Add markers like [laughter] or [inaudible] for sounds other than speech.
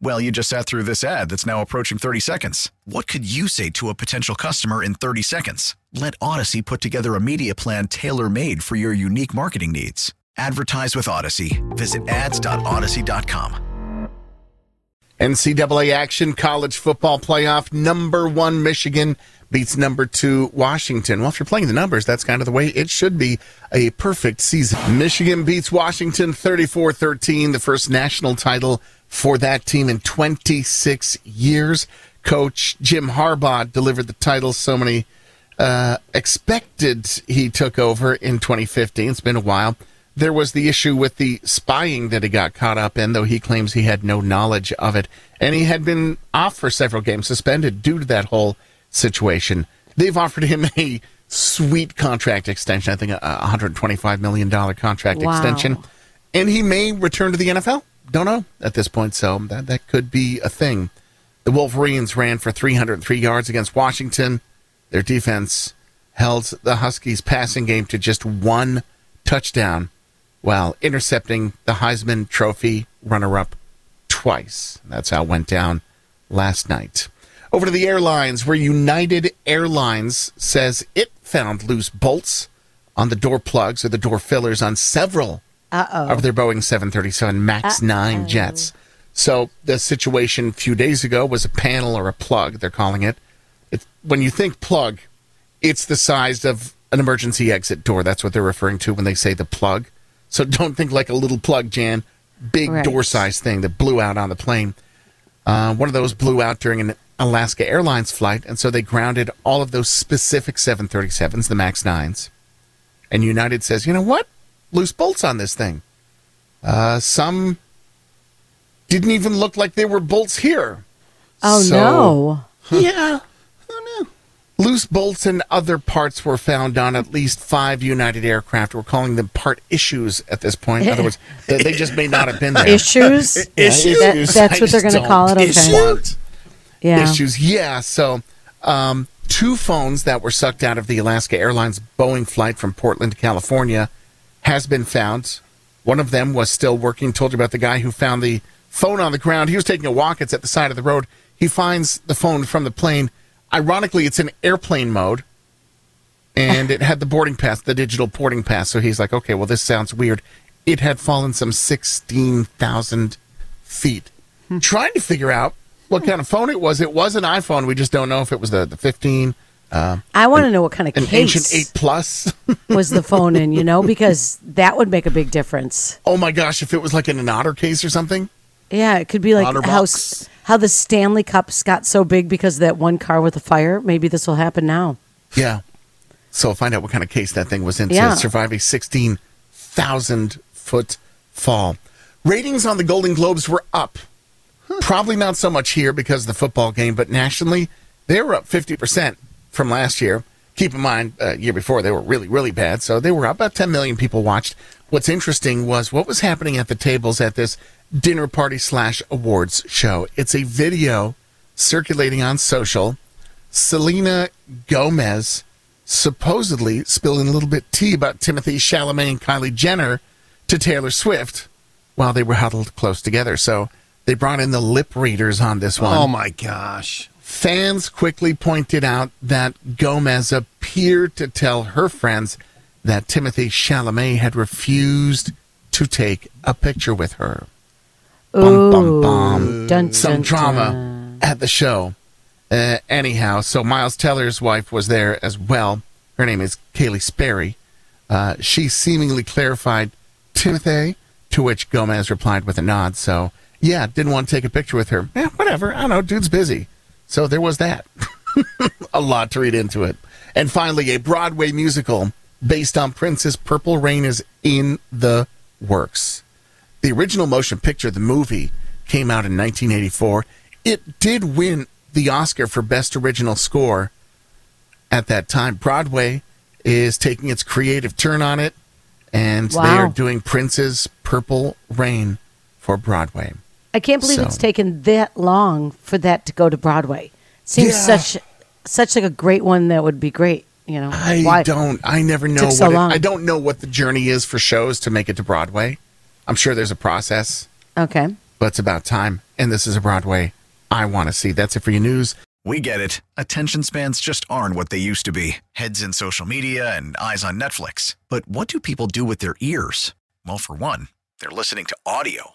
Well, you just sat through this ad that's now approaching 30 seconds. What could you say to a potential customer in 30 seconds? Let Audacy put together a media plan tailor made for your unique marketing needs. Advertise with Audacy. Visit ads.audacy.com. NCAA action, college football playoff. Number one, Michigan beats number two, Washington. Well, if you're playing the numbers, that's kind of the way it should be a perfect season. Michigan beats Washington 34 13, the first national title for that team in 26 years. Coach Jim Harbaugh delivered the title so many uh, expected he took over in 2015. It's been a while. There was the issue with the spying that he got caught up in, though he claims he had no knowledge of it. And he had been off for several games, suspended due to that whole situation. They've offered him a sweet contract extension, I think a $125 million contract Wow. extension. And he may return to the NFL. Don't know at this point, so that, that could be a thing. The Wolverines ran for 303 yards against Washington. Their defense held the Huskies' passing game to just one touchdown while intercepting the Heisman Trophy runner up twice. That's how it went down last night. Over to the airlines, where United Airlines says it found loose bolts on the door plugs or the door fillers on several of their Boeing 737 MAX 9 jets. So the situation a few days ago was a panel or a plug, they're calling it. It's, when you think plug, it's the size of an emergency exit door. That's what they're referring to when they say the plug. So [laughs] don't think like a little plug, Jan. Big Right. door size thing that blew out on the plane. Uh, one of those blew out during an Alaska Airlines flight, and so they grounded all of those specific 737s, the MAX 9s. And United says, you know what? Loose bolts on this thing. Uh, some didn't even look like they were bolts here. Oh So- no. [laughs] Yeah. Oh, no. Loose bolts and other parts were found on at least five United aircraft. We're calling them part issues at this point. In other words, [laughs] they, they just may not have been there. Issues. [laughs] Issues. That- I that's what they're going to call it. Okay. want Yeah. issues. Yeah. So, um, two phones that were sucked out of the Alaska Airlines Boeing flight from Portland to California has been found. One of them was still working. Told you about the guy who found the phone on the ground. He was taking a walk. It's at the side of the road. He finds the phone from the plane. Ironically, it's in airplane mode. And it had the boarding pass, the digital boarding pass. So he's like, okay, well, this sounds weird. It had fallen some 16,000 feet. Hmm. Trying to figure out what kind of phone it was. It was an iPhone. We just don't know if it was the, the 15, uh, I want to know what kind of an case ancient 8 Plus. [laughs] was the phone in, you know, [laughs] because that would make a big difference. oh my gosh, if it was like in an otter case or something. Yeah, it could be like Otter how box. how the Stanley Cups got so big because of that one car with a fire. Maybe this will happen now. Yeah. So find out what kind of case that thing was in Yeah. to survive a 16,000 foot fall. Ratings on the Golden Globes were up. Probably not so much here because of the football game, but nationally, they were up 50% from last year. Keep in mind, uh, year before they were really, really bad. So they were. About 10 million people watched. What's interesting was what was happening at the tables at this dinner party slash awards show. It's a video circulating on social. Selena Gomez supposedly spilling a little bit tea about Timothée Chalamet and Kylie Jenner to Taylor Swift while they were huddled close together. So they brought in the lip readers on this one. Oh my gosh. Fans quickly pointed out that Gomez appeared to tell her friends that Timothée Chalamet had refused to take a picture with her. Bum, bum, bum. Dun, Some dun, drama dun. at the show. Uh, anyhow, so Miles Teller's wife was there as well. Her name is Keleigh Sperry. Uh, she seemingly clarified Timothée, to which Gomez replied with a nod. So, yeah, didn't want to take a picture with her. Yeah, whatever. I don't know. Dude's busy. So there was that. [laughs] a lot to read into it. And finally, a Broadway musical based on Prince's Purple Rain is in the works. The original motion picture, the movie, came out in 1984. It did win the Oscar for Best Original Score at that time. Broadway is taking its creative turn on it, and Wow. they are doing Prince's Purple Rain for Broadway. I can't believe So- it's taken that long for that to go to Broadway. Seems Yeah. such such like a great one that would be great. You know, I Why- don't. I never know took what so it- long? I don't know what the journey is for shows to make it to Broadway. I'm sure there's a process, Okay. but it's about time. And this is a Broadway I want to see. That's it for your news. We get it. Attention spans just aren't what they used to be heads in social media and eyes on Netflix. But what do people do with their ears? Well, for one, they're listening to audio.